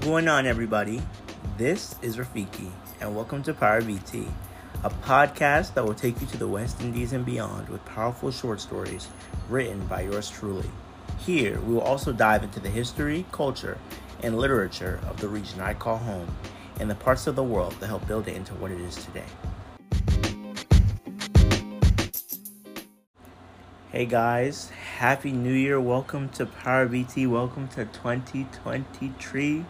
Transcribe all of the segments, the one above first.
going on, everybody? This is Raafeke, and welcome to Parrotbeetie, a podcast that will take you to the West Indies and beyond with powerful short stories written by yours truly. Here, we will also dive into the history, culture, and literature of the region I call home and the parts of the world that help build it into what it is today. Hey guys, Happy New Year. Welcome to Parrotbeetie. Welcome to 2023.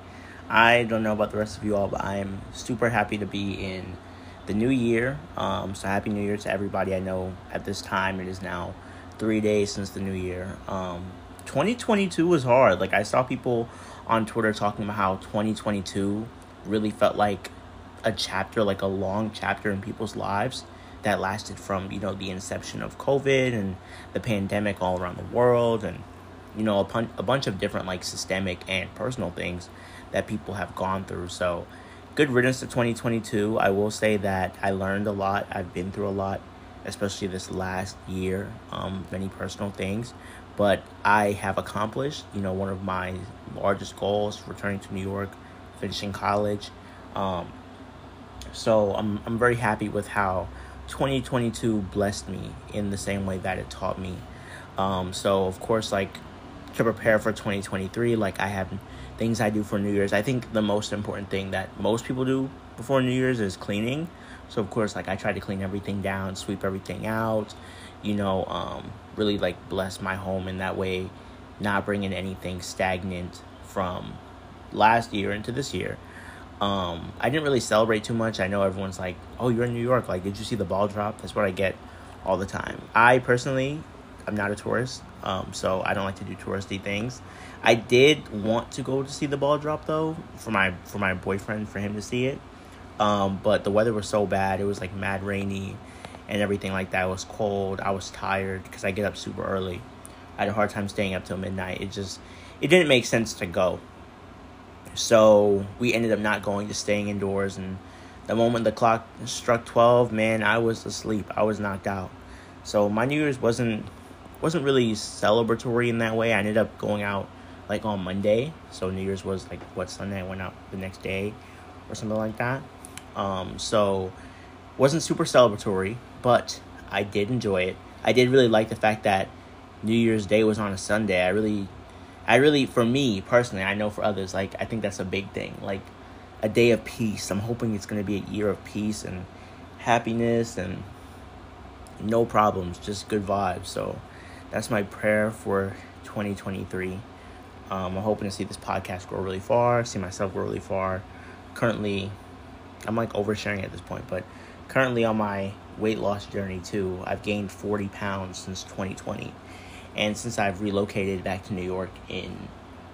I don't know about the rest of you all, but I am super happy to be in the new year. Um, so Happy New Year to everybody. I know at this time it is now three days since the new year. Um, 2022 was hard. Like I saw people on Twitter talking about how 2022 really felt like a chapter, like a long chapter in people's lives that lasted from you know the inception of COVID and the pandemic all around the world, and you know a, pun- a bunch of different like systemic and personal things that people have gone through. So, good riddance to 2022. I will say that I learned a lot. I've been through a lot, especially this last year. Um, many personal things, but I have accomplished. You know, one of my largest goals: returning to New York, finishing college. Um, so I'm I'm very happy with how 2022 blessed me in the same way that it taught me. Um, so of course, like to prepare for 2023, like I have things I do for New Year's. I think the most important thing that most people do before New Year's is cleaning. So of course, like I try to clean everything down, sweep everything out, you know, um, really like bless my home in that way, not bringing anything stagnant from last year into this year. Um, I didn't really celebrate too much. I know everyone's like, "Oh, you're in New York. Like, did you see the ball drop?" That's what I get all the time. I personally, I'm not a tourist, um, so I don't like to do touristy things. I did want to go to see the ball drop though for my for my boyfriend for him to see it, um, but the weather was so bad. It was like mad rainy, and everything like that. It was cold. I was tired because I get up super early. I had a hard time staying up till midnight. It just it didn't make sense to go. So we ended up not going to staying indoors. And the moment the clock struck 12, man, I was asleep. I was knocked out. So my New Year's wasn't wasn't really celebratory in that way. I ended up going out like on Monday. So New Year's was like what Sunday I went out the next day or something like that. Um, so wasn't super celebratory, but I did enjoy it. I did really like the fact that New Year's Day was on a Sunday. I really I really, for me personally, I know for others, like I think that's a big thing. Like a day of peace. I'm hoping it's gonna be a year of peace and happiness and no problems, just good vibes. So that's my prayer for 2023. Um, I'm hoping to see this podcast grow really far, see myself grow really far. Currently, I'm like oversharing at this point, but currently on my weight loss journey too, I've gained 40 pounds since 2020 and since I've relocated back to New York in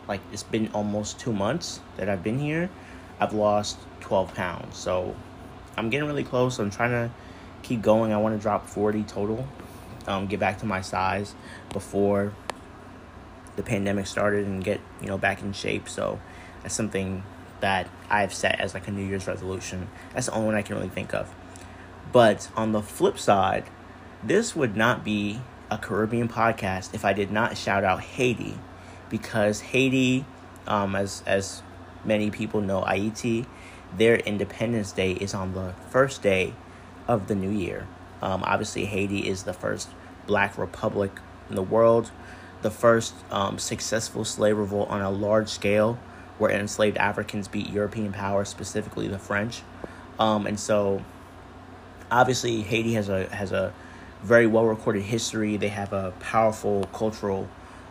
like it's been almost two months that I've been here, I've lost 12 pounds. So I'm getting really close. I'm trying to keep going. I want to drop 40 total, um, get back to my size before the pandemic started and get, you know, back in shape. So that's something that I've set as like a New Year's resolution. That's the only one I can really think of. But on the flip side, this would not be a Caribbean podcast if I did not shout out Haiti, because Haiti, um, as as many people know, Haiti, their Independence Day is on the first day of the new year. Um, obviously, Haiti is the first Black republic in the world, the first um, successful slave revolt on a large scale, where enslaved Africans beat European power, specifically the French, um, and so obviously Haiti has a has a very well recorded history. They have a powerful cultural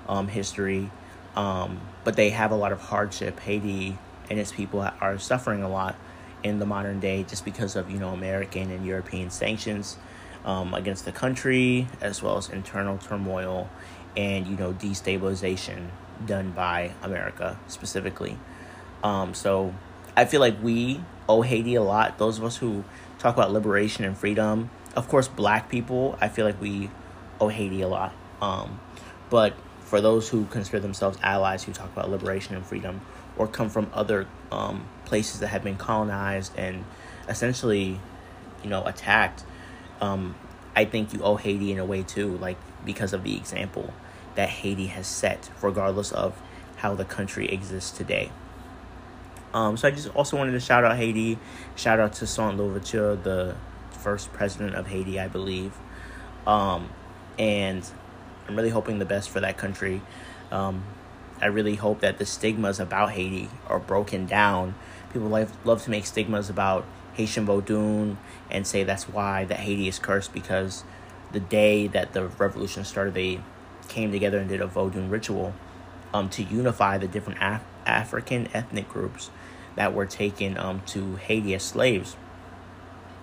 um, history, um, but they have a lot of hardship. Haiti and its people are suffering a lot in the modern day just because of you know American and European sanctions um, against the country, as well as internal turmoil and you know destabilization done by America specifically. Um, so I feel like we owe Haiti a lot. Those of us who talk about liberation and freedom of course, black people, I feel like we owe Haiti a lot. Um, but for those who consider themselves allies who talk about liberation and freedom or come from other um, places that have been colonized and essentially, you know, attacked, um, I think you owe Haiti in a way too, like because of the example that Haiti has set, regardless of how the country exists today. Um, so I just also wanted to shout out Haiti, shout out to Saint Louverture, the first president of Haiti, I believe. Um, and I'm really hoping the best for that country. Um, I really hope that the stigmas about Haiti are broken down. People love, love to make stigmas about Haitian Vodun and say that's why that Haiti is cursed because the day that the revolution started, they came together and did a Vodun ritual um, to unify the different Af- African ethnic groups that were taken um, to Haiti as slaves.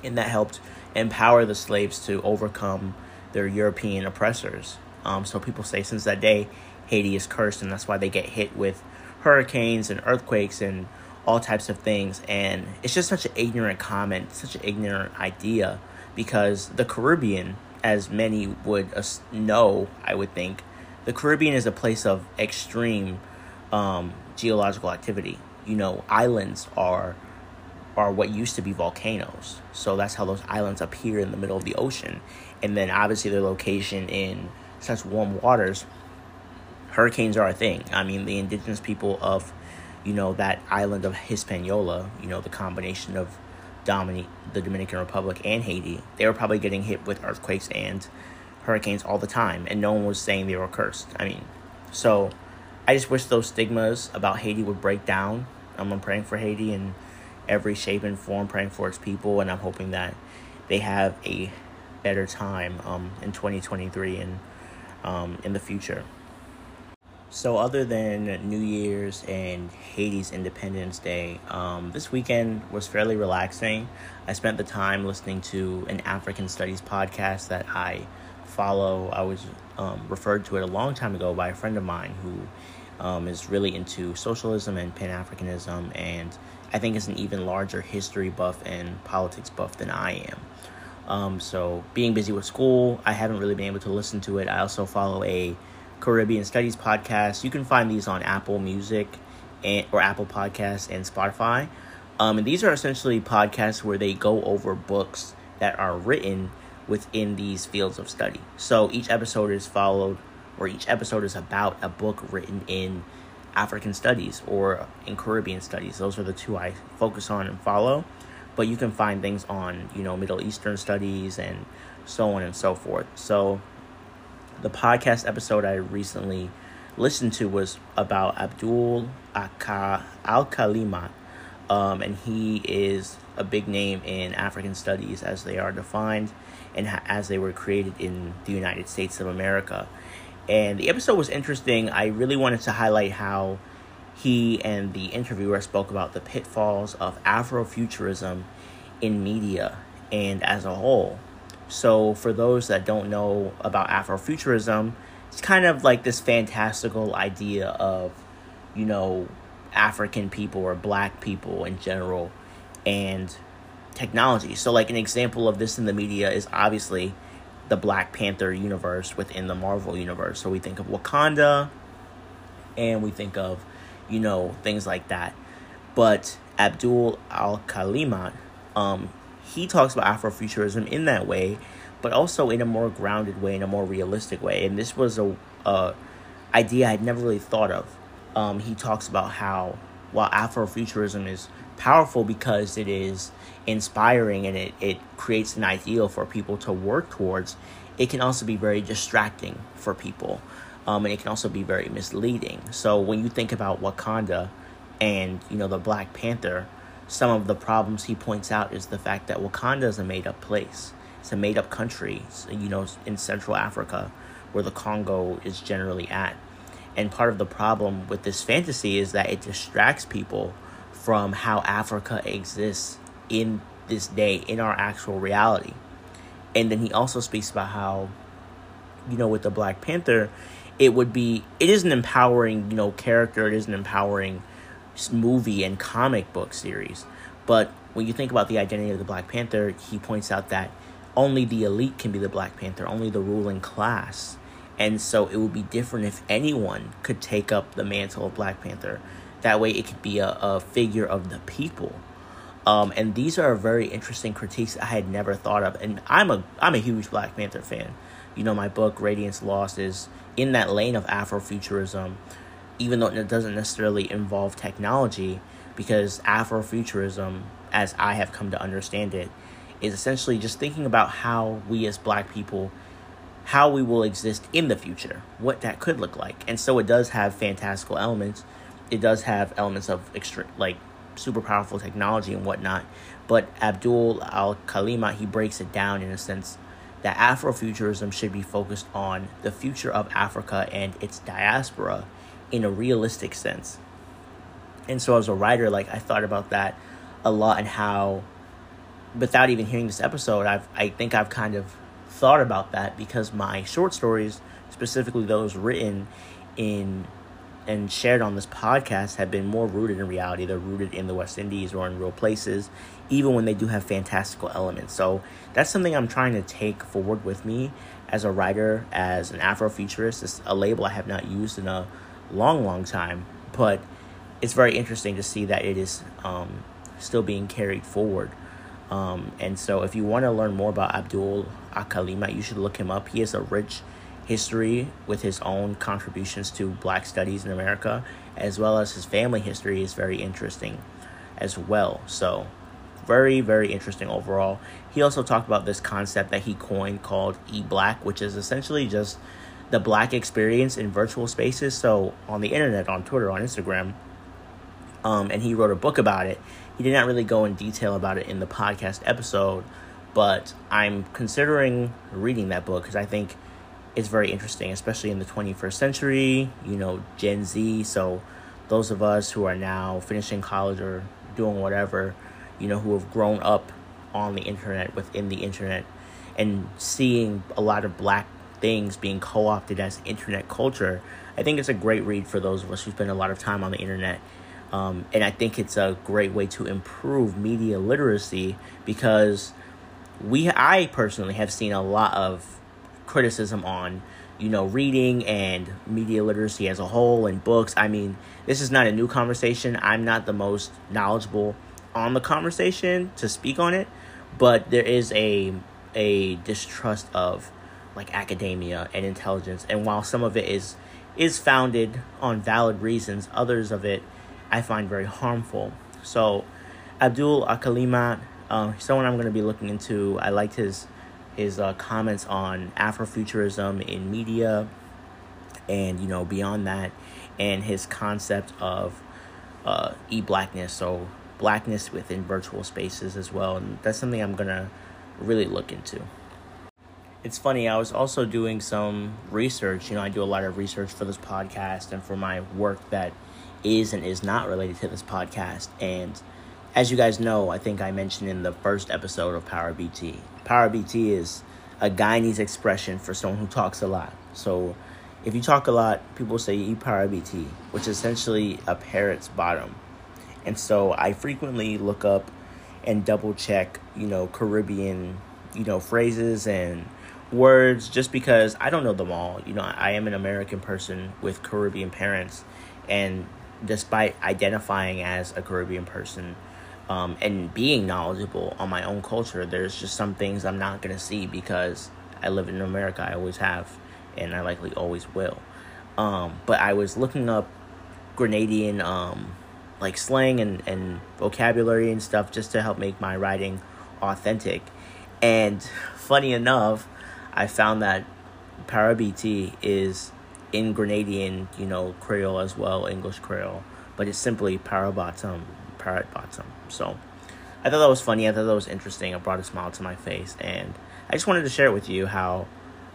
And that helped empower the slaves to overcome their European oppressors. Um, so people say since that day, Haiti is cursed, and that's why they get hit with hurricanes and earthquakes and all types of things. And it's just such an ignorant comment, such an ignorant idea, because the Caribbean, as many would know, I would think, the Caribbean is a place of extreme um, geological activity. You know, islands are are what used to be volcanoes. So that's how those islands appear in the middle of the ocean. And then obviously their location in such warm waters, hurricanes are a thing. I mean, the indigenous people of, you know, that island of Hispaniola, you know, the combination of Dominic, the Dominican Republic and Haiti, they were probably getting hit with earthquakes and hurricanes all the time, and no one was saying they were cursed. I mean, so I just wish those stigmas about Haiti would break down. I'm praying for Haiti in every shape and form, praying for its people, and I'm hoping that they have a better time um, in 2023 and um, in the future. So, other than New Year's and Haiti's Independence Day, um, this weekend was fairly relaxing. I spent the time listening to an African Studies podcast that I follow. I was um, referred to it a long time ago by a friend of mine who um, is really into socialism and Pan Africanism, and I think is an even larger history buff and politics buff than I am. Um, so, being busy with school, I haven't really been able to listen to it. I also follow a Caribbean Studies podcast. You can find these on Apple Music and or Apple Podcasts and Spotify. Um, and these are essentially podcasts where they go over books that are written within these fields of study. So each episode is followed, or each episode is about a book written in African studies or in Caribbean studies. Those are the two I focus on and follow. But you can find things on, you know, Middle Eastern studies and so on and so forth. So the podcast episode I recently listened to was about Abdul Aka Alkalimat. Um, and he is a big name in African studies as they are defined and ha- as they were created in the United States of America. And the episode was interesting. I really wanted to highlight how he and the interviewer spoke about the pitfalls of Afrofuturism in media and as a whole. So, for those that don't know about Afrofuturism, it's kind of like this fantastical idea of, you know, African people or black people in general and technology. So, like, an example of this in the media is obviously the Black Panther universe within the Marvel universe. So, we think of Wakanda and we think of, you know, things like that. But Abdul Alkalimat, um, he talks about Afrofuturism in that way, but also in a more grounded way, in a more realistic way. And this was a, a idea I'd never really thought of. Um, he talks about how while Afrofuturism is powerful because it is inspiring and it, it creates an ideal for people to work towards, it can also be very distracting for people. Um, and it can also be very misleading. So when you think about Wakanda and you know the Black Panther, some of the problems he points out is the fact that Wakanda is a made up place. It's a made up country, you know, in Central Africa, where the Congo is generally at. And part of the problem with this fantasy is that it distracts people from how Africa exists in this day, in our actual reality. And then he also speaks about how, you know, with the Black Panther, it would be, it is an empowering, you know, character, it is an empowering movie and comic book series. But when you think about the identity of the Black Panther, he points out that only the elite can be the Black Panther, only the ruling class and so it would be different if anyone could take up the mantle of Black Panther. That way it could be a, a figure of the people. Um, and these are very interesting critiques I had never thought of. And I'm a I'm a huge Black Panther fan. You know, my book Radiance Lost is in that lane of Afrofuturism, even though it doesn't necessarily involve technology. because Afrofuturism, as I have come to understand it, is essentially just thinking about how we as black people how we will exist in the future, what that could look like. And so it does have fantastical elements. It does have elements of extra like super powerful technology and whatnot. But Abdul Al Kalima, he breaks it down in a sense that Afrofuturism should be focused on the future of Africa and its diaspora in a realistic sense. And so as a writer, like I thought about that a lot and how without even hearing this episode, I've I think I've kind of thought about that because my short stories, specifically those written in and shared on this podcast have been more rooted in reality. They're rooted in the West Indies or in real places, even when they do have fantastical elements. So that's something I'm trying to take forward with me as a writer, as an Afrofuturist. It's a label I have not used in a long, long time, but it's very interesting to see that it is um, still being carried forward. Um, and so, if you want to learn more about Abdul Akalima, you should look him up. He has a rich history with his own contributions to black studies in America, as well as his family history is very interesting as well. So, very, very interesting overall. He also talked about this concept that he coined called e black, which is essentially just the black experience in virtual spaces. So, on the internet, on Twitter, on Instagram, um, and he wrote a book about it. He did not really go in detail about it in the podcast episode, but I'm considering reading that book because I think it's very interesting, especially in the 21st century, you know, Gen Z. So, those of us who are now finishing college or doing whatever, you know, who have grown up on the internet, within the internet, and seeing a lot of black things being co opted as internet culture, I think it's a great read for those of us who spend a lot of time on the internet um, and I think it's a great way to improve media literacy because we, I personally have seen a lot of criticism on, you know, reading and media literacy as a whole and books. I mean, this is not a new conversation. I'm not the most knowledgeable on the conversation to speak on it, but there is a a distrust of like academia and intelligence. And while some of it is is founded on valid reasons, others of it I find very harmful. So, Abdul Akalima, uh, someone I'm going to be looking into. I liked his his uh, comments on Afrofuturism in media, and you know beyond that, and his concept of uh, e-blackness, so blackness within virtual spaces as well, and that's something I'm gonna really look into. It's funny. I was also doing some research. You know, I do a lot of research for this podcast and for my work that is and is not related to this podcast. And as you guys know, I think I mentioned in the first episode of Parrotbeetie, Power BT is a Guyanese expression for someone who talks a lot. So if you talk a lot, people say you Parrotbeetie, which is essentially a parrot's bottom. And so I frequently look up and double check, you know, Caribbean, you know, phrases and words just because I don't know them all. You know, I am an American person with Caribbean parents and despite identifying as a Caribbean person um, and being knowledgeable on my own culture, there's just some things I'm not going to see because I live in America. I always have, and I likely always will. Um, but I was looking up Grenadian um, like slang and, and vocabulary and stuff just to help make my writing authentic. And funny enough, I found that Parrotbeetie is in Grenadian, you know, Creole as well, English Creole, but it's simply parrot bottom, parrot bottom. So I thought that was funny. I thought that was interesting. It brought a smile to my face, and I just wanted to share with you how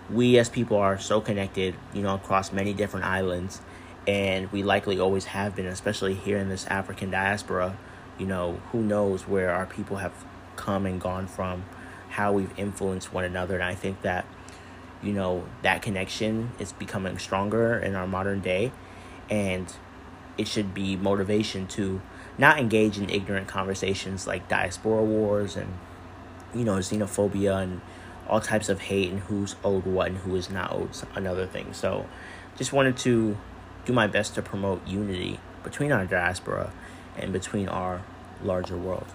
we as people are so connected, you know, across many different islands, and we likely always have been, especially here in this African diaspora. You know, who knows where our people have come and gone from, how we've influenced one another, and I think that you know that connection is becoming stronger in our modern day and it should be motivation to not engage in ignorant conversations like diaspora wars and you know xenophobia and all types of hate and who's owed what and who is not owed another thing. So just wanted to do my best to promote unity between our diaspora and between our larger world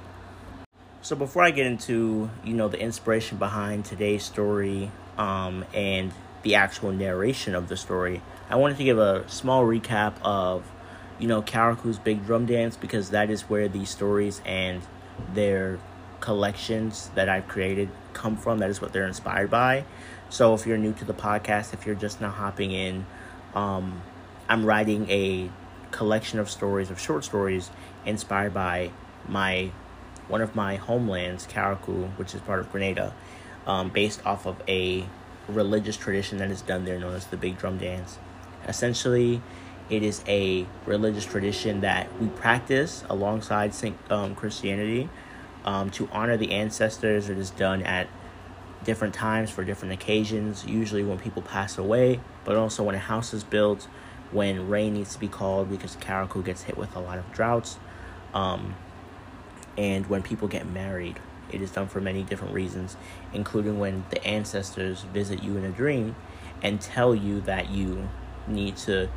so before i get into you know the inspiration behind today's story um, and the actual narration of the story, I wanted to give a small recap of you know, Carriacou's Big Drum Dance because that is where these stories and their collections that I've created come from. That is what they're inspired by. So if you're new to the podcast, if you're just now hopping in, um, I'm writing a collection of stories of short stories inspired by my one of my homelands, Carriacou, which is part of Grenada, um, based off of a religious tradition that is done there known as the Big Drum Dance. Essentially, it is a religious tradition that we practice alongside um, Christianity um, to honor the ancestors. It is done at different times for different occasions, usually when people pass away, but also when a house is built, when rain needs to be called because Carriacou gets hit with a lot of droughts, um, and when people get married. It is done for many different reasons, including when the ancestors visit you in a dream and tell you that you need to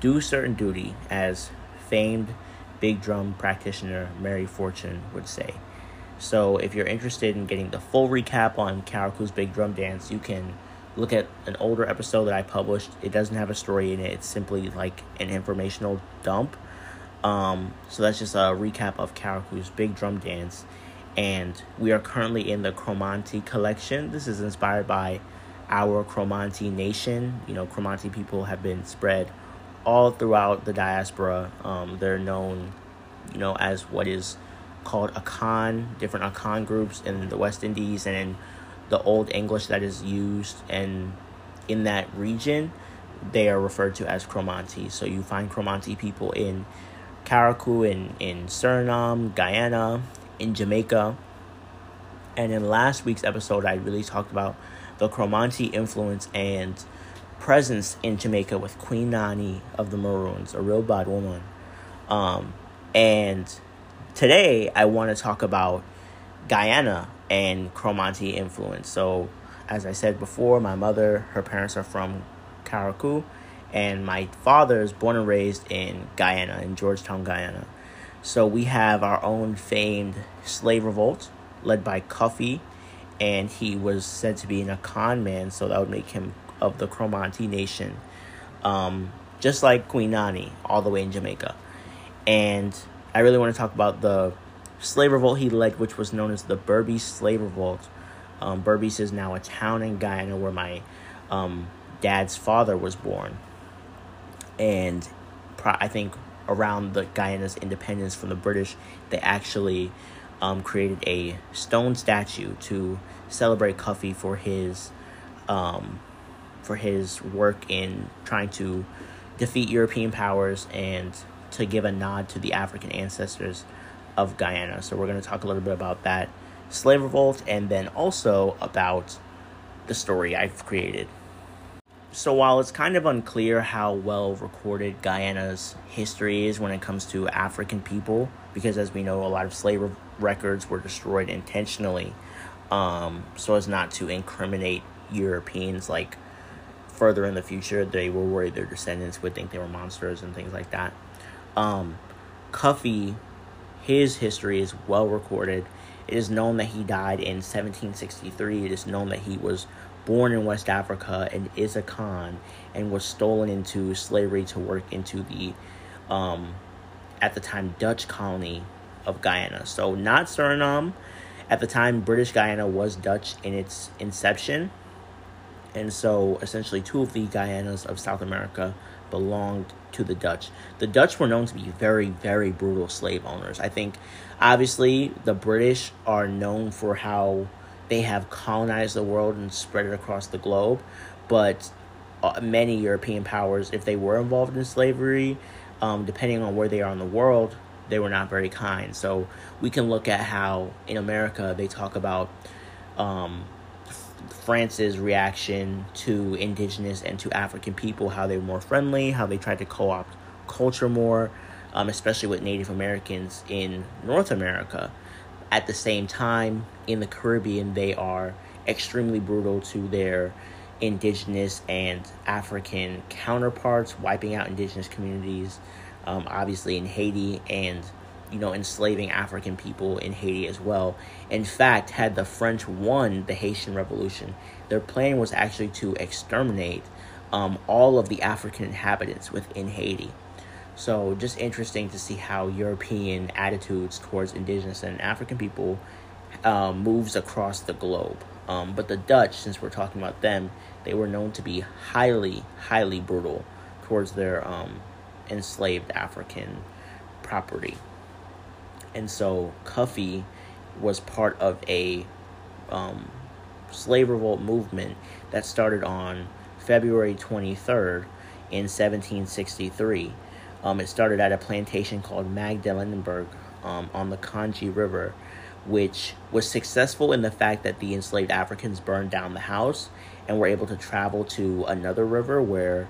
do certain duty, as famed big drum practitioner Mary Fortune would say. So, if you're interested in getting the full recap on Carriacou's Big Drum Dance, you can look at an older episode that I published. It doesn't have a story in it, it's simply like an informational dump. Um, so, that's just a recap of Carriacou's Big Drum Dance. And we are currently in the Cromanti collection. This is inspired by our Cromanti nation. You know, Cromanti people have been spread all throughout the diaspora. Um, they're known, you know, as what is called Akan, different Akan groups in the West Indies and in the Old English that is used and in that region, they are referred to as Cromanti. So you find Cromanti people in Carriacou, in, in Suriname, Guyana, in Jamaica. And in last week's episode, I really talked about the Cromanti influence and presence in Jamaica with Queen Nanny of the Maroons, a real bad woman. Um, and today I want to talk about Guyana and Cromanti influence. So, as I said before, my mother, her parents are from Carriacou, and my father is born and raised in Guyana, in Georgetown, Guyana. So, we have our own famed slave revolt led by Cuffy, and he was said to be an Akan man, so that would make him of the Cromanti nation, um, just like Queen Nanny, all the way in Jamaica. And I really want to talk about the slave revolt he led, which was known as the Berbice Slave Revolt. Um, Berbice is now a town in Guyana where my um, dad's father was born. And pro- I think around the Guyana's independence from the British, they actually um, created a stone statue to celebrate Cuffy for his um, for his work in trying to defeat European powers and to give a nod to the African ancestors of Guyana. So we're going to talk a little bit about that slave revolt and then also about the story I've created. So while it's kind of unclear how well recorded Guyana's history is when it comes to African people, because as we know, a lot of slave records were destroyed intentionally, um, so as not to incriminate Europeans like further in the future, they were worried their descendants would think they were monsters and things like that. Um, Cuffy, his history is well recorded. It is known that he died in 1763. It is known that he was born in West Africa and is Akan and was stolen into slavery to work into the, um, at the time, Dutch colony of Guyana. So, not Suriname. At the time, British Guyana was Dutch in its inception and so essentially two of the Guyanas of South America belonged to the Dutch. The Dutch were known to be very, very brutal slave owners. I think, obviously, the British are known for how they have colonized the world and spread it across the globe, but uh, many European powers, if they were involved in slavery, um, depending on where they are in the world, they were not very kind. So we can look at how in America they talk about um, France's reaction to indigenous and to African people, how they were more friendly, how they tried to co opt culture more, um, especially with Native Americans in North America. At the same time, in the Caribbean, they are extremely brutal to their indigenous and African counterparts, wiping out indigenous communities, um, obviously in Haiti and you know, enslaving African people in Haiti as well. In fact, had the French won the Haitian Revolution, their plan was actually to exterminate um, all of the African inhabitants within Haiti. So just interesting to see how European attitudes towards indigenous and African people um, moves across the globe. Um, but the Dutch, since we're talking about them, they were known to be highly, highly brutal towards their um, enslaved African property. And so Cuffy was part of a um, slave revolt movement that started on February 23rd in 1763. Um, it started at a plantation called Magdalenburg um, on the Canje River, which was successful in the fact that the enslaved Africans burned down the house and were able to travel to another river where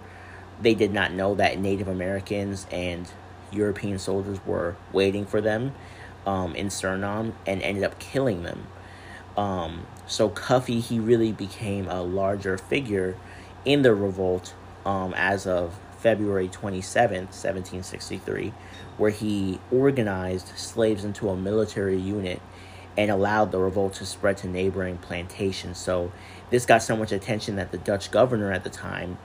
they did not know that Native Americans and European soldiers were waiting for them um, in Suriname and ended up killing them. Um, so Cuffy, he really became a larger figure in the revolt um, as of February 27th, 1763, where he organized slaves into a military unit and allowed the revolt to spread to neighboring plantations. So this got so much attention that the Dutch governor at the time,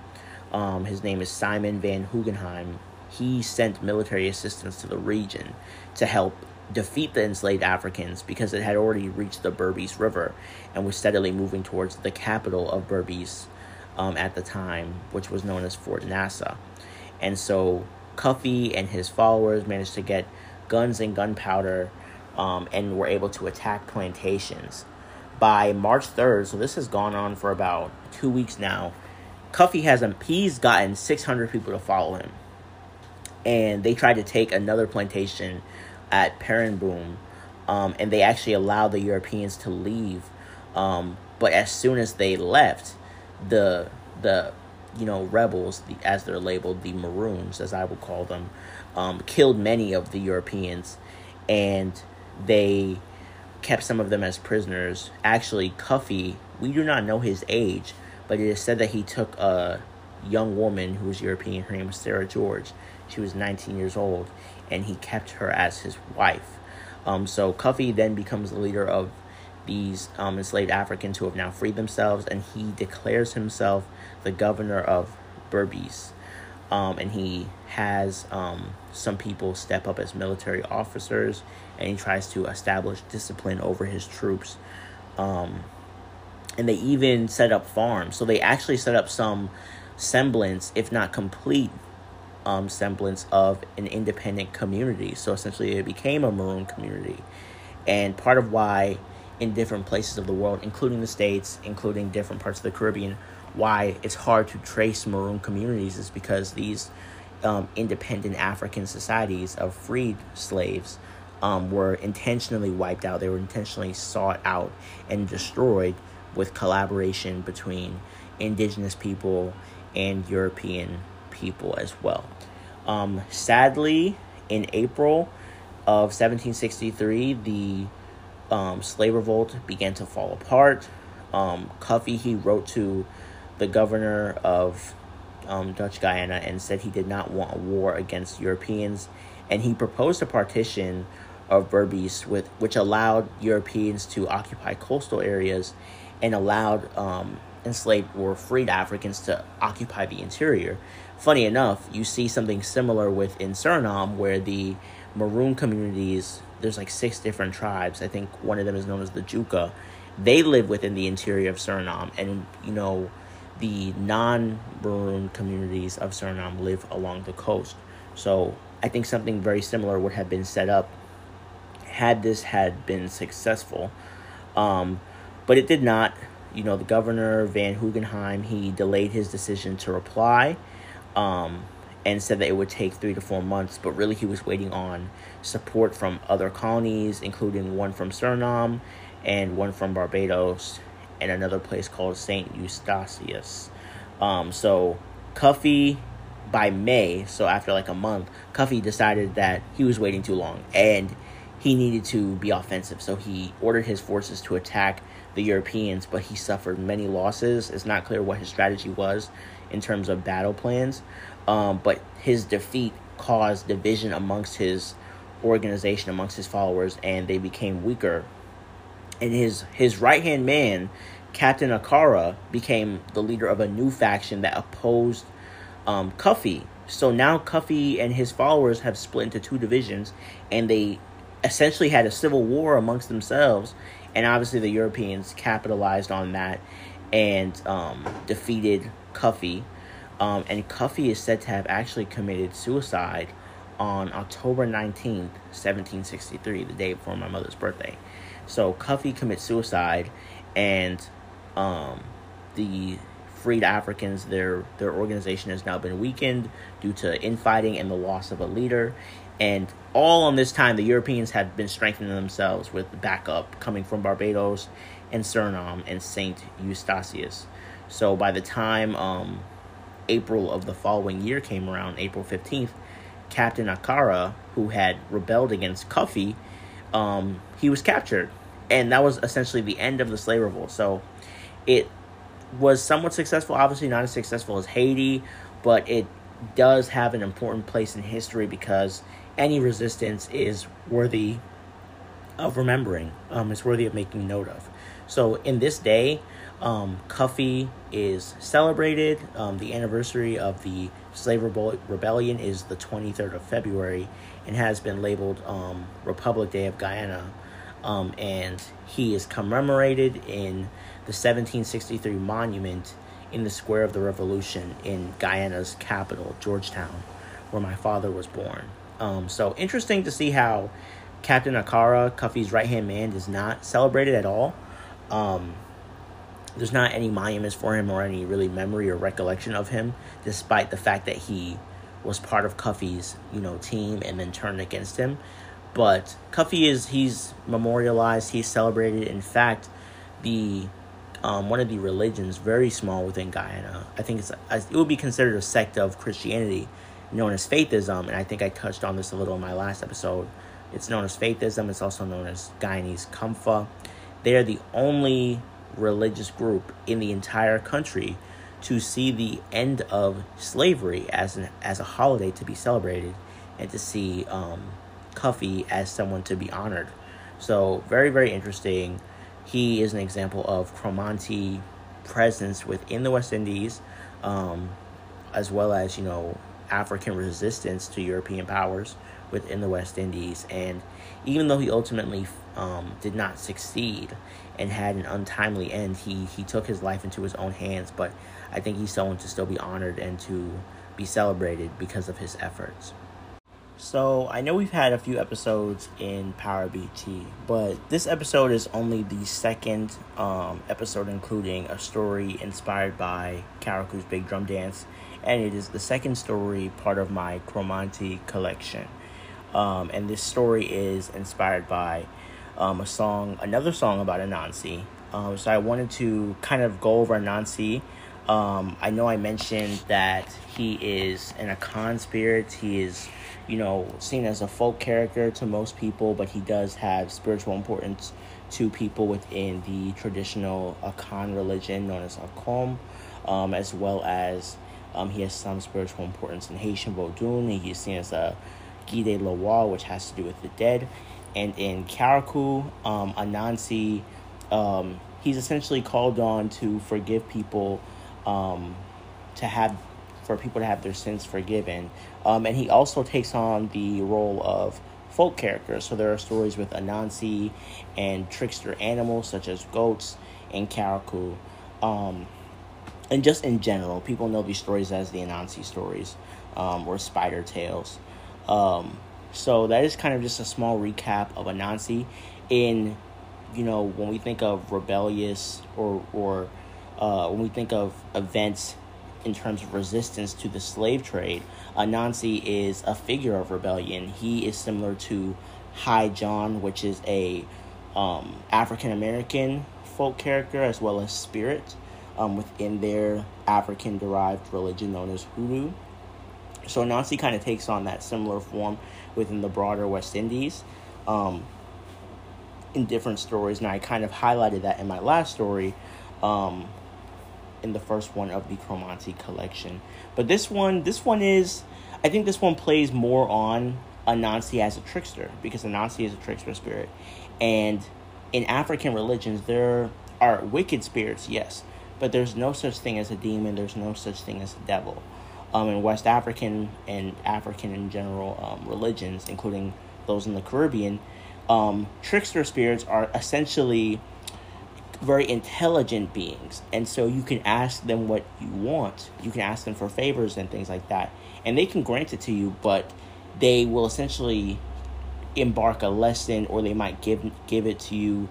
um, his name is Simon van Hoogenheim, he sent military assistance to the region to help defeat the enslaved Africans because it had already reached the Berbice River and was steadily moving towards the capital of Berbice um, at the time, which was known as Fort Nassau. And so Cuffy and his followers managed to get guns and gunpowder um, and were able to attack plantations. By March 3rd, so this has gone on for about two weeks now, Cuffy has he's gotten 600 people to follow him. And they tried to take another plantation at Perenboom, um, and they actually allowed the Europeans to leave. Um, but as soon as they left, the the you know rebels, the, as they're labeled, the Maroons, as I would call them, um, killed many of the Europeans, and they kept some of them as prisoners. Actually, Cuffy, we do not know his age, but it is said that he took a young woman who was European. Her name was Sarah George. She was 19 years old, and he kept her as his wife. Um, so Cuffy then becomes the leader of these um, enslaved Africans who have now freed themselves, and he declares himself the governor of Berbice. Um, and he has um, some people step up as military officers, and he tries to establish discipline over his troops. Um, and they even set up farms. So they actually set up some semblance, if not complete, um, semblance of an independent community. So essentially, it became a maroon community. And part of why, in different places of the world, including the States, including different parts of the Caribbean, why it's hard to trace maroon communities is because these um, independent African societies of freed slaves um, were intentionally wiped out. They were intentionally sought out and destroyed with collaboration between indigenous people and European people as well. Um, sadly, in April of 1763, the um, slave revolt began to fall apart. Um, Cuffy he wrote to the governor of um, Dutch Guyana and said he did not want a war against Europeans, and he proposed a partition of Berbice with which allowed Europeans to occupy coastal areas and allowed um, enslaved or freed Africans to occupy the interior. Funny enough, you see something similar with in Suriname where the Maroon communities, there's like six different tribes. I think one of them is known as the Juka. They live within the interior of Suriname, and you know, the non Maroon communities of Suriname live along the coast. So I think something very similar would have been set up had this had been successful. Um, but it did not you know, the governor, Van Hoogenheim, he delayed his decision to reply um, and said that it would take three to four months, but really he was waiting on support from other colonies, including one from Suriname and one from Barbados and another place called St. Eustatius. Um, so Cuffy, by May, so after like a month, Cuffy decided that he was waiting too long and he needed to be offensive. So he ordered his forces to attack the Europeans, but he suffered many losses. It's not clear what his strategy was in terms of battle plans, um, but his defeat caused division amongst his organization, amongst his followers, and they became weaker. And his his right hand man, Captain Akara, became the leader of a new faction that opposed um, Cuffy so now Cuffy and his followers have split into two divisions, and they essentially had a civil war amongst themselves. And obviously, the Europeans capitalized on that and um, defeated Cuffy. Um, and Cuffy is said to have actually committed suicide on October 19th, 1763, the day before my mother's birthday. So Cuffy commits suicide, and um, the freed Africans, their their organization has now been weakened due to infighting and the loss of a leader. And all on this time, the Europeans had been strengthening themselves with backup coming from Barbados and Suriname and Saint Eustatius. So by the time um, April of the following year came around, April 15th, Captain Akara, who had rebelled against Cuffy, um, he was captured. And that was essentially the end of the slave revolt. So it was somewhat successful, obviously not as successful as Haiti, but it does have an important place in history because any resistance is worthy of remembering. Um, it's worthy of making note of. So in this day, um, Cuffy is celebrated. Um, the anniversary of the slave rebellion is the 23rd of February and has been labeled um, Republic Day of Guyana. Um, and he is commemorated in the 1763 monument in the Square of the Revolution in Guyana's capital, Georgetown, where my father was born. Um, so interesting to see how Captain Akara, Cuffy's right hand man, is not celebrated at all. Um, there's not any monuments for him or any really memory or recollection of him, despite the fact that he was part of Cuffy's you know team and then turned against him. But Cuffy is he's memorialized, he's celebrated. In fact, the um, one of the religions very small within Guyana. I think it's it would be considered a sect of Christianity known as Faithism, and I think I touched on this a little in my last episode. It's known as Faithism. It's also known as Guyanese Comfa. They are the only religious group in the entire country to see the end of slavery as an as a holiday to be celebrated, and to see um, Cuffy as someone to be honored. So very very interesting. He is an example of Cromanti presence within the West Indies, um, as well as you know African resistance to European powers within the West Indies. And even though he ultimately um, did not succeed and had an untimely end, he, he took his life into his own hands. But I think he's someone to still be honored and to be celebrated because of his efforts. So I know we've had a few episodes in Parrotbeetie, but this episode is only the second um, episode, including a story inspired by Carriacou's Big Drum Dance and it is the second story part of my Cromanti collection. Um, and this story is inspired by um, a song, another song about Anansi. Um, so I wanted to kind of go over Anansi. Um, I know I mentioned that he is an Akan spirit. He is, you know, seen as a folk character to most people, but he does have spiritual importance to people within the traditional Akan religion known as Akom, um, as well as um, he has some spiritual importance in Haitian Vodun. He is seen as a Guide Loa, which has to do with the dead. And in Carriacou, um, Anansi, um, he's essentially called on to forgive people, um, to have for people to have their sins forgiven. Um, and he also takes on the role of folk characters. So there are stories with Anansi and trickster animals such as goats and Carriacou. Um, and just in general, people know these stories as the Anansi stories um, or spider tales. Um, so that is kind of just a small recap of Anansi. In you know, when we think of rebellious or or uh, when we think of events in terms of resistance to the slave trade, Anansi is a figure of rebellion. He is similar to High John, which is a um, African American folk character as well as spirit um, within their African derived religion known as Hoodoo. So Anansi kind of takes on that similar form within the broader West Indies um, in different stories. And I kind of highlighted that in my last story um, in the first one of the Cromanti collection. But this one, this one is, I think this one plays more on Anansi as a trickster because Anansi is a trickster spirit. And in African religions, there are wicked spirits, yes, but there's no such thing as a demon, there's no such thing as a devil. um, in West African and African in general um, religions, including those in the Caribbean, um, trickster spirits are essentially very intelligent beings. And so you can ask them what you want. You can ask them for favors and things like that. And they can grant it to you, but they will essentially embark a lesson or they might give give it to you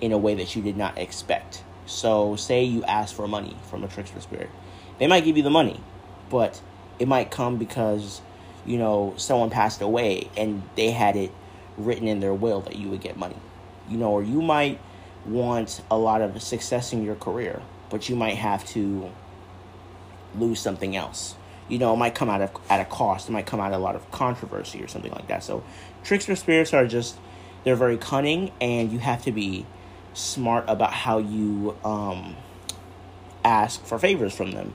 in a way that you did not expect. So say you ask for money from a trickster spirit. They might give you the money, but it might come because you know someone passed away and they had it written in their will that you would get money. You know, or you might want a lot of success in your career, but you might have to lose something else. You know, it might come out of at a cost. It might come out of a lot of controversy or something like that. So, trickster spirits are just they're very cunning, and you have to be smart about how you um, ask for favors from them.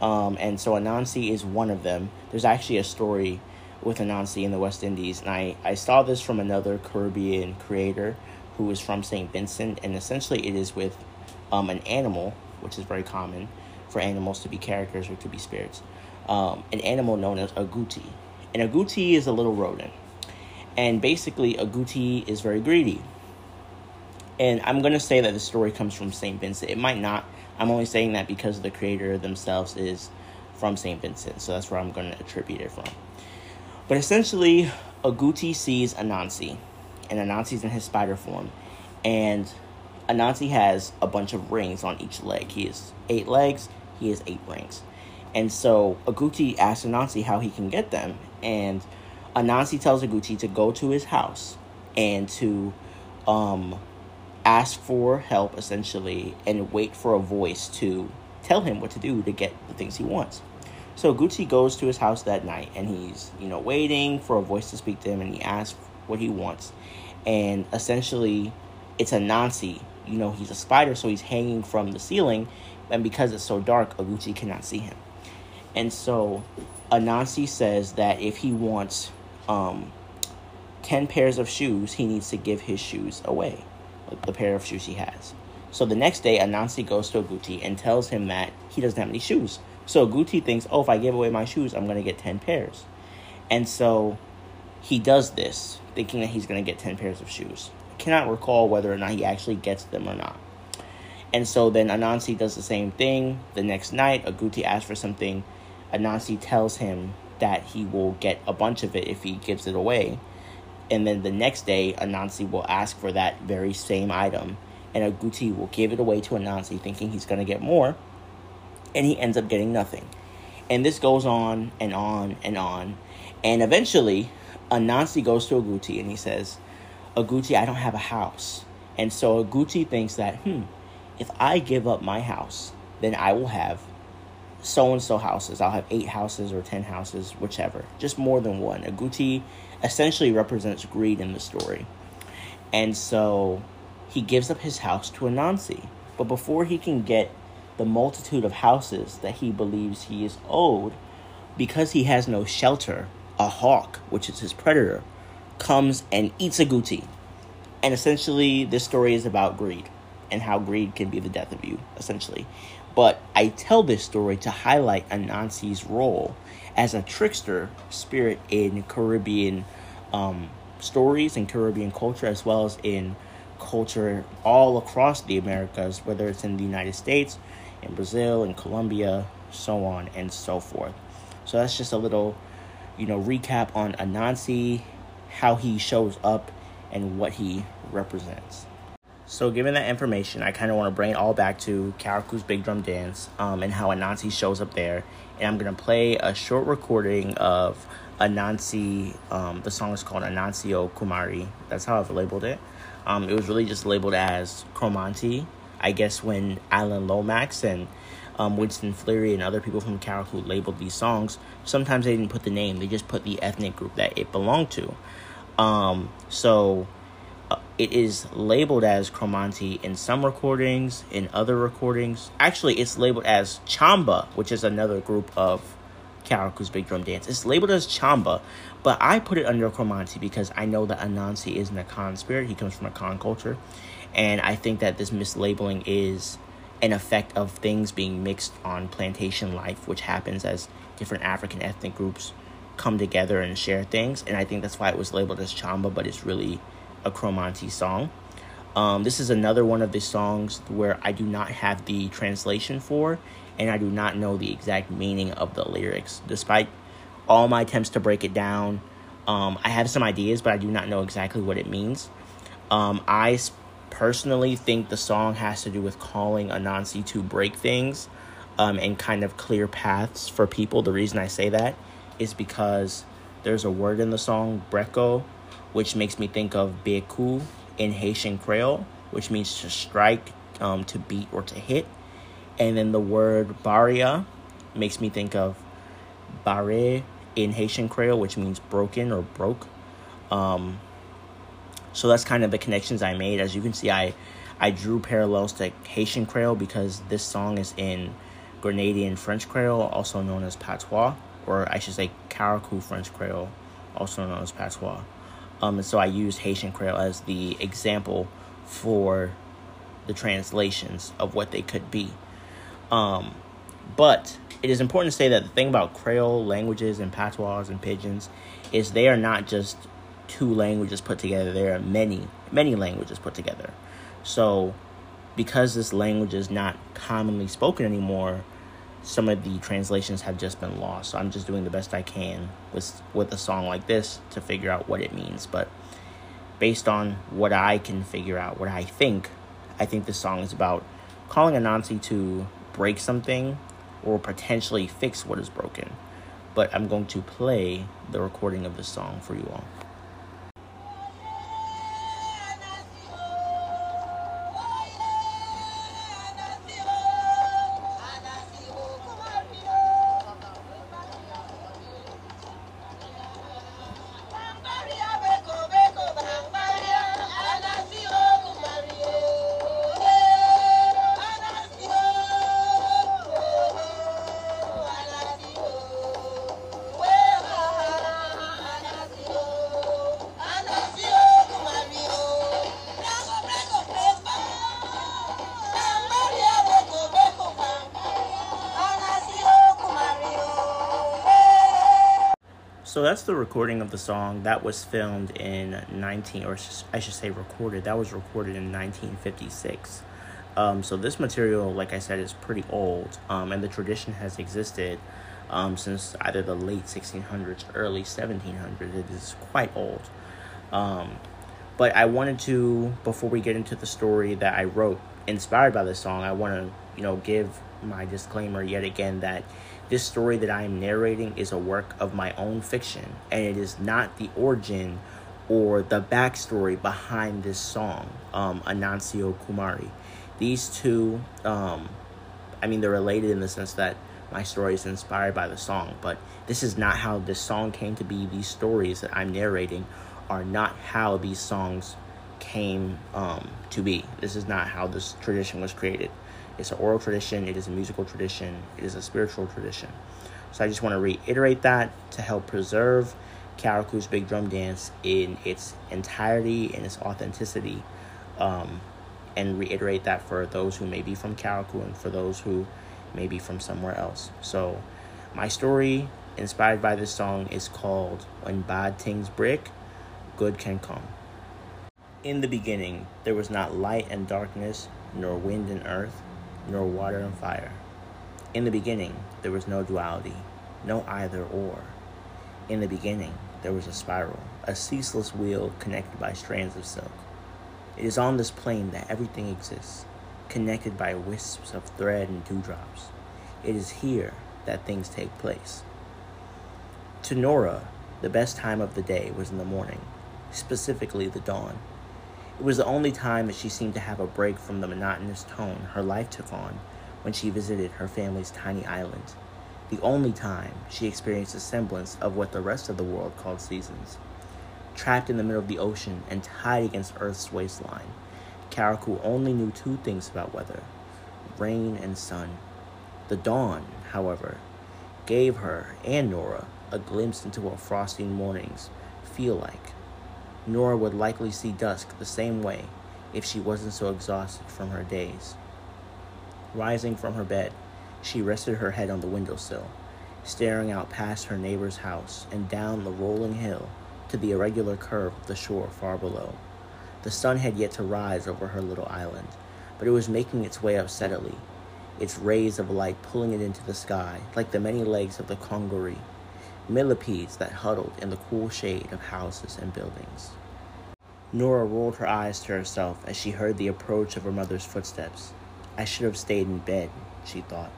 Um, and so Anansi is one of them. There's actually a story with Anansi in the West Indies, and I, I saw this from another Caribbean creator who is from St. Vincent, and essentially it is with um, an animal, which is very common for animals to be characters or to be spirits, um, an animal known as agouti. And agouti is a little rodent. And basically, agouti is very greedy. And I'm going to say that the story comes from St. Vincent. It might not. I'm only saying that because the creator themselves is from St. Vincent. So that's where I'm going to attribute it from. But essentially, Agouti sees Anansi and Anansi's in his spider form. And Anansi has a bunch of rings on each leg. He has eight legs, he has eight rings. And so Agouti asks Anansi how he can get them. And Anansi tells Agouti to go to his house and to um, ask for help, essentially, and wait for a voice to tell him what to do to get the things he wants. So Agouti goes to his house that night and he's, you know, waiting for a voice to speak to him and he asks what he wants and essentially it's a Anansi. You know, he's a spider, so he's hanging from the ceiling, and because it's so dark, Agouti cannot see him. And so Anansi says that if he wants um, 10 pairs of shoes, he needs to give his shoes away, like the pair of shoes he has. So the next day, Anansi goes to Agouti and tells him that he doesn't have any shoes. So Agouti thinks, oh, if I give away my shoes, I'm going to get 10 pairs. And so he does this thinking that he's going to get 10 pairs of shoes. I cannot recall whether or not he actually gets them or not. And so then Anansi does the same thing. The next night, Agouti asks for something. Anansi tells him that he will get a bunch of it if he gives it away. And then the next day, Anansi will ask for that very same item. And Agouti will give it away to Anansi, thinking he's going to get more. And he ends up getting nothing. And this goes on and on and on. And eventually, Anansi goes to Agouti and he says, Agouti, I don't have a house. And so Agouti thinks that, hmm, if I give up my house, then I will have so and so houses. I'll have eight houses or ten houses, whichever. Just more than one. Agouti essentially represents greed in the story. And so he gives up his house to Anansi. But before he can get the multitude of houses that he believes he is owed, because he has no shelter a hawk, which is his predator, comes and eats Agouti. And essentially, this story is about greed and how greed can be the death of you, essentially. But I tell this story to highlight Anansi's role as a trickster spirit in Caribbean um, stories and Caribbean culture, as well as in culture all across the Americas, whether it's in the United States, in Brazil, in Colombia, so on and so forth. So that's just a little you know, recap on Anansi, how he shows up, and what he represents. So, given that information, I kind of want to bring it all back to Carriacou's Big Drum Dance um, and how Anansi shows up there. And I'm going to play a short recording of Anansi. Um, the song is called Anansio Kumari. That's how I've labeled it. Um, it was really just labeled as Cromanti. I guess when Alan Lomax and um, Winston Fleary and other people from Carriacou labeled these songs, sometimes they didn't put the name, they just put the ethnic group that it belonged to. Um, so uh, it is labeled as Cromanti in some recordings, in other recordings. Actually, it's labeled as Chamba, which is another group of Carriacou's Big Drum Dance. It's labeled as Chamba, but I put it under Cromanti because I know that Anansi is an Akan spirit. He comes from a Akan culture. And I think that this mislabeling is an effect of things being mixed on plantation life, which happens as different African ethnic groups come together and share things. And I think that's why it was labeled as Chamba, but it's really a Cromanti song. Um, this is another one of the songs where I do not have the translation for, and I do not know the exact meaning of the lyrics. Despite all my attempts to break it down, um, I have some ideas, but I do not know exactly what it means. Um, I personally think the song has to do with calling Anansi to break things um, and kind of clear paths for people. The reason I say that is because there's a word in the song, breko, which makes me think of beku in Haitian Creole, which means to strike, um, to beat, or to hit. And then the word baria makes me think of bare in Haitian Creole, which means broken or broke. Um, so that's kind of the connections I made. As you can see, I I drew parallels to Haitian Creole because this song is in Grenadian French Creole, also known as patois, or I should say Carriacou French Creole, also known as patois. Um, and so I used Haitian Creole as the example for the translations of what they could be. Um, but it is important to say that the thing about Creole languages and patois and pidgins is they are not just two languages put together. There are many, many languages put together. So, because this language is not commonly spoken anymore, some of the translations have just been lost. So I'm just doing the best I can with with a song like this to figure out what it means. But based on what I can figure out, what I think, I think this song is about calling Anansi to break something or potentially fix what is broken. But I'm going to play the recording of this song for you all. That's the recording of the song that was filmed in 19 or I should say recorded. That was recorded in 1956. Um, so this material, like I said, is pretty old, um, and the tradition has existed um, since either the late 1600s, early 1700s. It is quite old. Um, but I wanted to, before we get into the story that I wrote, inspired by this song, I want to, you know, give my disclaimer yet again that this story that I am narrating is a work of my own fiction, and it is not the origin or the backstory behind this song, um, Anancio Kumari. These two, um, I mean, they're related in the sense that my story is inspired by the song, but this is not how this song came to be. These stories that I'm narrating are not how these songs came um, to be. This is not how this tradition was created. It's an oral tradition, it is a musical tradition, it is a spiritual tradition. So I just want to reiterate that to help preserve Carriacou's Big Drum Dance in its entirety and its authenticity. Um, and reiterate that for those who may be from Carriacou and for those who may be from somewhere else. So my story inspired by this song is called When Bad Things Break, Good Can Come. In the beginning, there was not light and darkness, nor wind and earth, nor water and fire. In the beginning, there was no duality, no either or. In the beginning, there was a spiral, a ceaseless wheel connected by strands of silk. It is on this plane that everything exists, connected by wisps of thread and dewdrops. It is here that things take place. To Nora, the best time of the day was in the morning, specifically the dawn. It was the only time that she seemed to have a break from the monotonous tone her life took on when she visited her family's tiny island. The only time she experienced a semblance of what the rest of the world called seasons. Trapped in the middle of the ocean and tied against Earth's waistline, Carriacou only knew two things about weather rain and sun. The dawn, however, gave her and Nora a glimpse into what frosty mornings feel like Nora would likely see dusk the same way if she wasn't so exhausted from her days. Rising from her bed, she rested her head on the windowsill, staring out past her neighbor's house and down the rolling hill to the irregular curve of the shore far below. The sun had yet to rise over her little island, but it was making its way up steadily, its rays of light pulling it into the sky like the many legs of the congaree, millipedes that huddled in the cool shade of houses and buildings. Nora rolled her eyes to herself as she heard the approach of her mother's footsteps. I should have stayed in bed, she thought.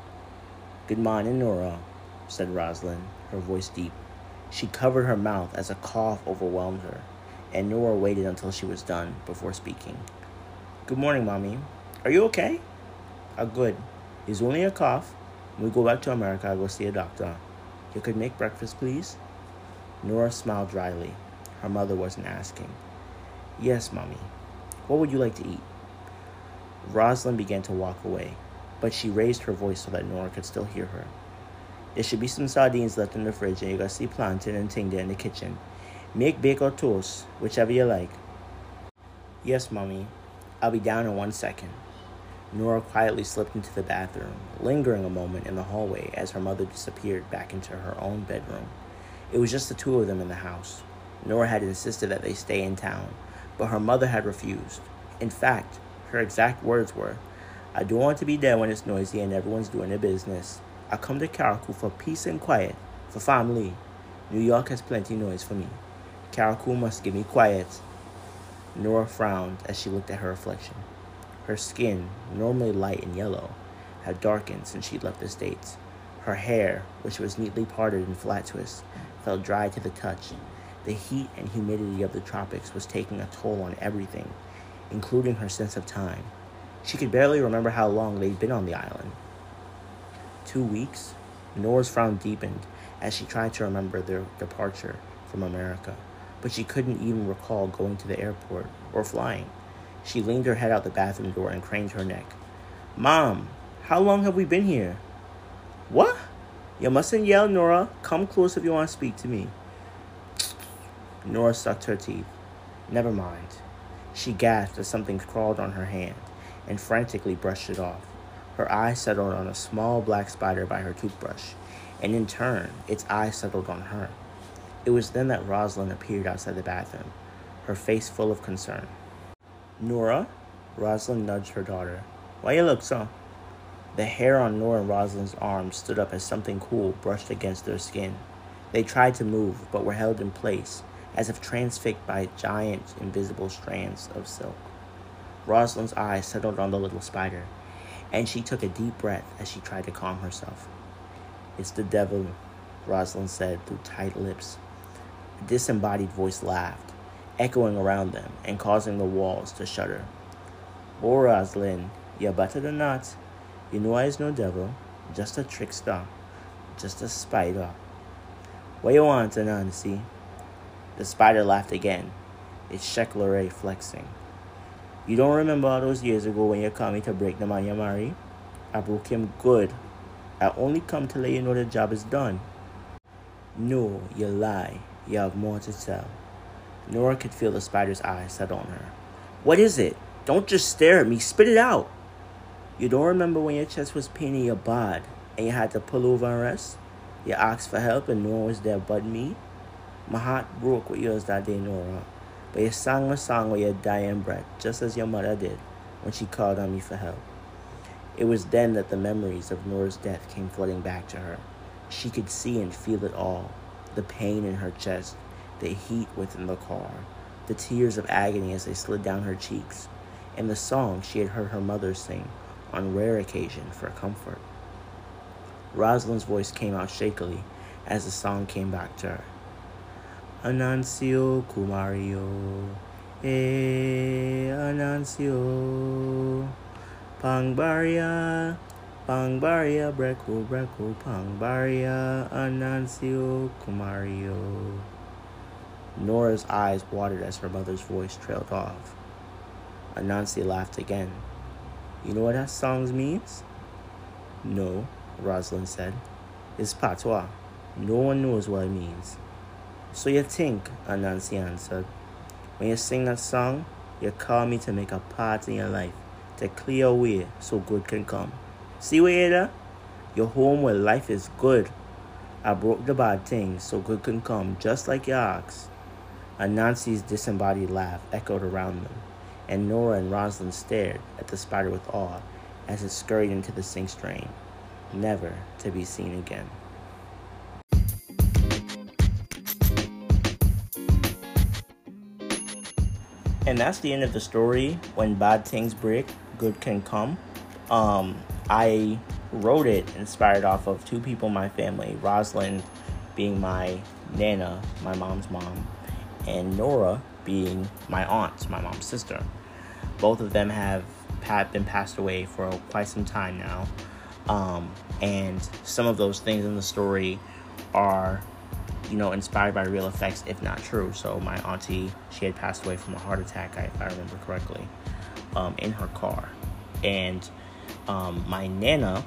Good morning, Nora, said Rosalind, her voice deep. She covered her mouth as a cough overwhelmed her, and Nora waited until she was done before speaking. Good morning, Mommy. Are you okay? Uh, good. It's only a cough. When we go back to America, I'll go see a doctor. You could make breakfast, please? Nora smiled dryly. Her mother wasn't asking. Yes, Mommy. What would you like to eat? Rosalind began to walk away, but she raised her voice so that Nora could still hear her. There should be some sardines left in the fridge, and you gotta see plantain and ting there in the kitchen. Make bake or toast, whichever you like. Yes, Mommy. I'll be down in one second. Nora quietly slipped into the bathroom, lingering a moment in the hallway as her mother disappeared back into her own bedroom. It was just the two of them in the house. Nora had insisted that they stay in town, but her mother had refused. In fact, her exact words were, I don't want to be there when it's noisy and everyone's doing their business. I come to Carriacou for peace and quiet, for family. New York has plenty noise for me. Carriacou must give me quiet. Nora frowned as she looked at her reflection. Her skin, normally light and yellow, had darkened since she'd left the States. Her hair, which was neatly parted in flat twists, felt dry to the touch. The heat and humidity of the tropics was taking a toll on everything, including her sense of time. She could barely remember how long they'd been on the island. Two weeks? Nora's frown deepened as she tried to remember their departure from America, but she couldn't even recall going to the airport or flying. She leaned her head out the bathroom door and craned her neck. Mom, how long have we been here? What? You mustn't yell, Nora. Come close if you want to speak to me. Nora sucked her teeth. Never mind. She gasped as something crawled on her hand and frantically brushed it off. Her eye settled on a small black spider by her toothbrush, and in turn, its eye settled on her. It was then that Rosalind appeared outside the bathroom, her face full of concern. Nora? Rosalind nudged her daughter. Why you look so? The hair on Nora and Rosalind's arms stood up as something cool brushed against their skin. They tried to move, but were held in place, as if transfixed by giant invisible strands of silk. Rosalind's eyes settled on the little spider, and she took a deep breath as she tried to calm herself. It's the devil, Rosalind said through tight lips. A disembodied voice laughed echoing around them and causing the walls to shudder. Oh, Rosalind, you're better than that. You know I is no devil, just a trickster, just a spider. What you want, Nancy? The spider laughed again, its shekler flexing. You don't remember all those years ago when you called me to break the man you? I broke him good. I only come to let you know the job is done. No, you lie. You have more to tell. Nora could feel the spider's eyes set on her. What is it? Don't just stare at me. Spit it out. You don't remember when your chest was paining your bod and you had to pull over and rest? You asked for help and no one was there but me? My heart broke with yours that day, Nora. But you sang a song with your dying breath, just as your mother did when she called on me for help. It was then that the memories of Nora's death came flooding back to her. She could see and feel it all the pain in her chest, the heat within the car, the tears of agony as they slid down her cheeks, and the song she had heard her mother sing on rare occasion for comfort. Rosalind's voice came out shakily as the song came back to her. Anancio Kumario, eh, Anancio, Pangbaria, Pangbaria, Breku, Breku, Pangbaria, Anancio Kumario. Nora's eyes watered as her mother's voice trailed off. Anansi laughed again. You know what that song means? No, Rosalind said. It's patois. No one knows what it means. So you think, Anansi answered. When you sing that song, you call me to make a part in your life, to clear a way so good can come. See where Your home where life is good. I broke the bad things so good can come, just like your ox. Anansi's disembodied laugh echoed around them, and Nora and Rosalind stared at the spider with awe as it scurried into the sink drain, never to be seen again. And that's the end of the story. When bad things break, good can come. Um, I wrote it inspired off of two people in my family Rosalind being my Nana, my mom's mom, and Nora being my aunt, my mom's sister. Both of them have been passed away for quite some time now. Um, and some of those things in the story are, you know, inspired by real effects, if not true. So my auntie, she had passed away from a heart attack, if I remember correctly, um, in her car. And um, my nana,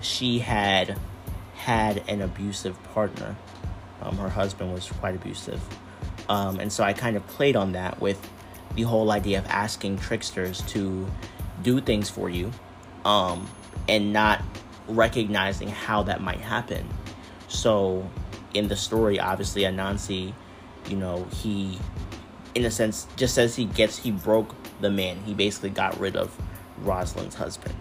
she had had an abusive partner. Um, her husband was quite abusive. Um, and so I kind of played on that with the whole idea of asking tricksters to do things for you um, and not recognizing how that might happen. So in the story, obviously, Anansi, you know, he, in a sense, just says he gets, he broke the man. He basically got rid of Rosalind's husband.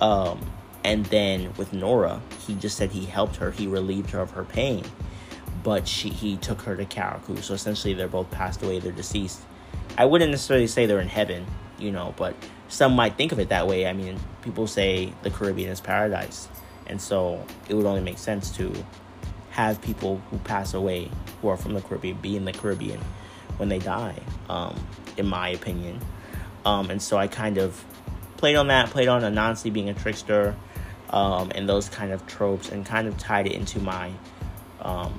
Um, and then with Nora, he just said he helped her, he relieved her of her pain, but she he took her to Carriacou. So essentially, they're both passed away, they're deceased. I wouldn't necessarily say they're in heaven, you know, but some might think of it that way. I mean, people say the Caribbean is paradise, and so it would only make sense to have people who pass away who are from the Caribbean be in the Caribbean when they die, um, in my opinion. Um, and so I kind of played on that, played on Anansi being a trickster, um, and those kind of tropes, and kind of tied it into my um,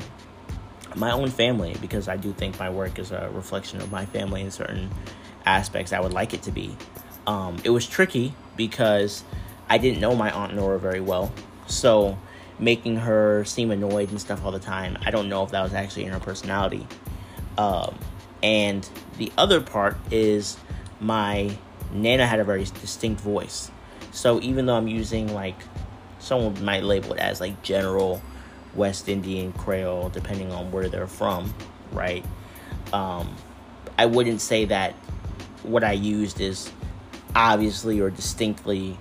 my own family because I do think my work is a reflection of my family in certain aspects. I would like it to be. Um, it was tricky because I didn't know my aunt Nora very well, so making her seem annoyed and stuff all the time. I don't know if that was actually in her personality. Um, and the other part is my Nana had a very distinct voice. So even though I'm using like someone might label it as like general West Indian Creole, depending on where they're from, right? Um, I wouldn't say that what I used is obviously or distinctly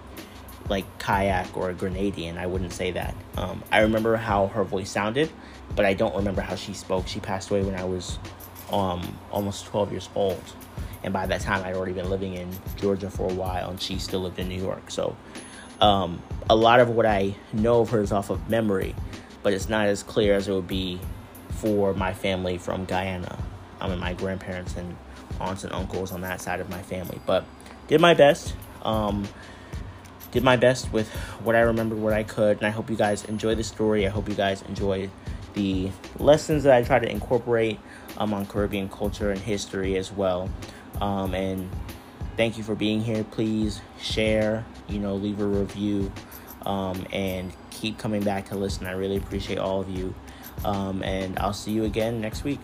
like kayak or a Grenadian. I wouldn't say that. Um, I remember how her voice sounded, but I don't remember how she spoke. She passed away when I was um, almost 12 years old and by that time I'd already been living in Georgia for a while, and she still lived in New York. So um, a lot of what I know of her is off of memory, but it's not as clear as it would be for my family from Guyana. I mean, my grandparents and aunts and uncles on that side of my family. But did my best. Um, did my best with what I remembered, what I could, and I hope you guys enjoy the story. I hope you guys enjoy the lessons that I try to incorporate um, on Caribbean culture and history as well. Um, and thank you for being here. Please share, you know, leave a review, um, and keep coming back to listen. I really appreciate all of you. Um, and I'll see you again next week.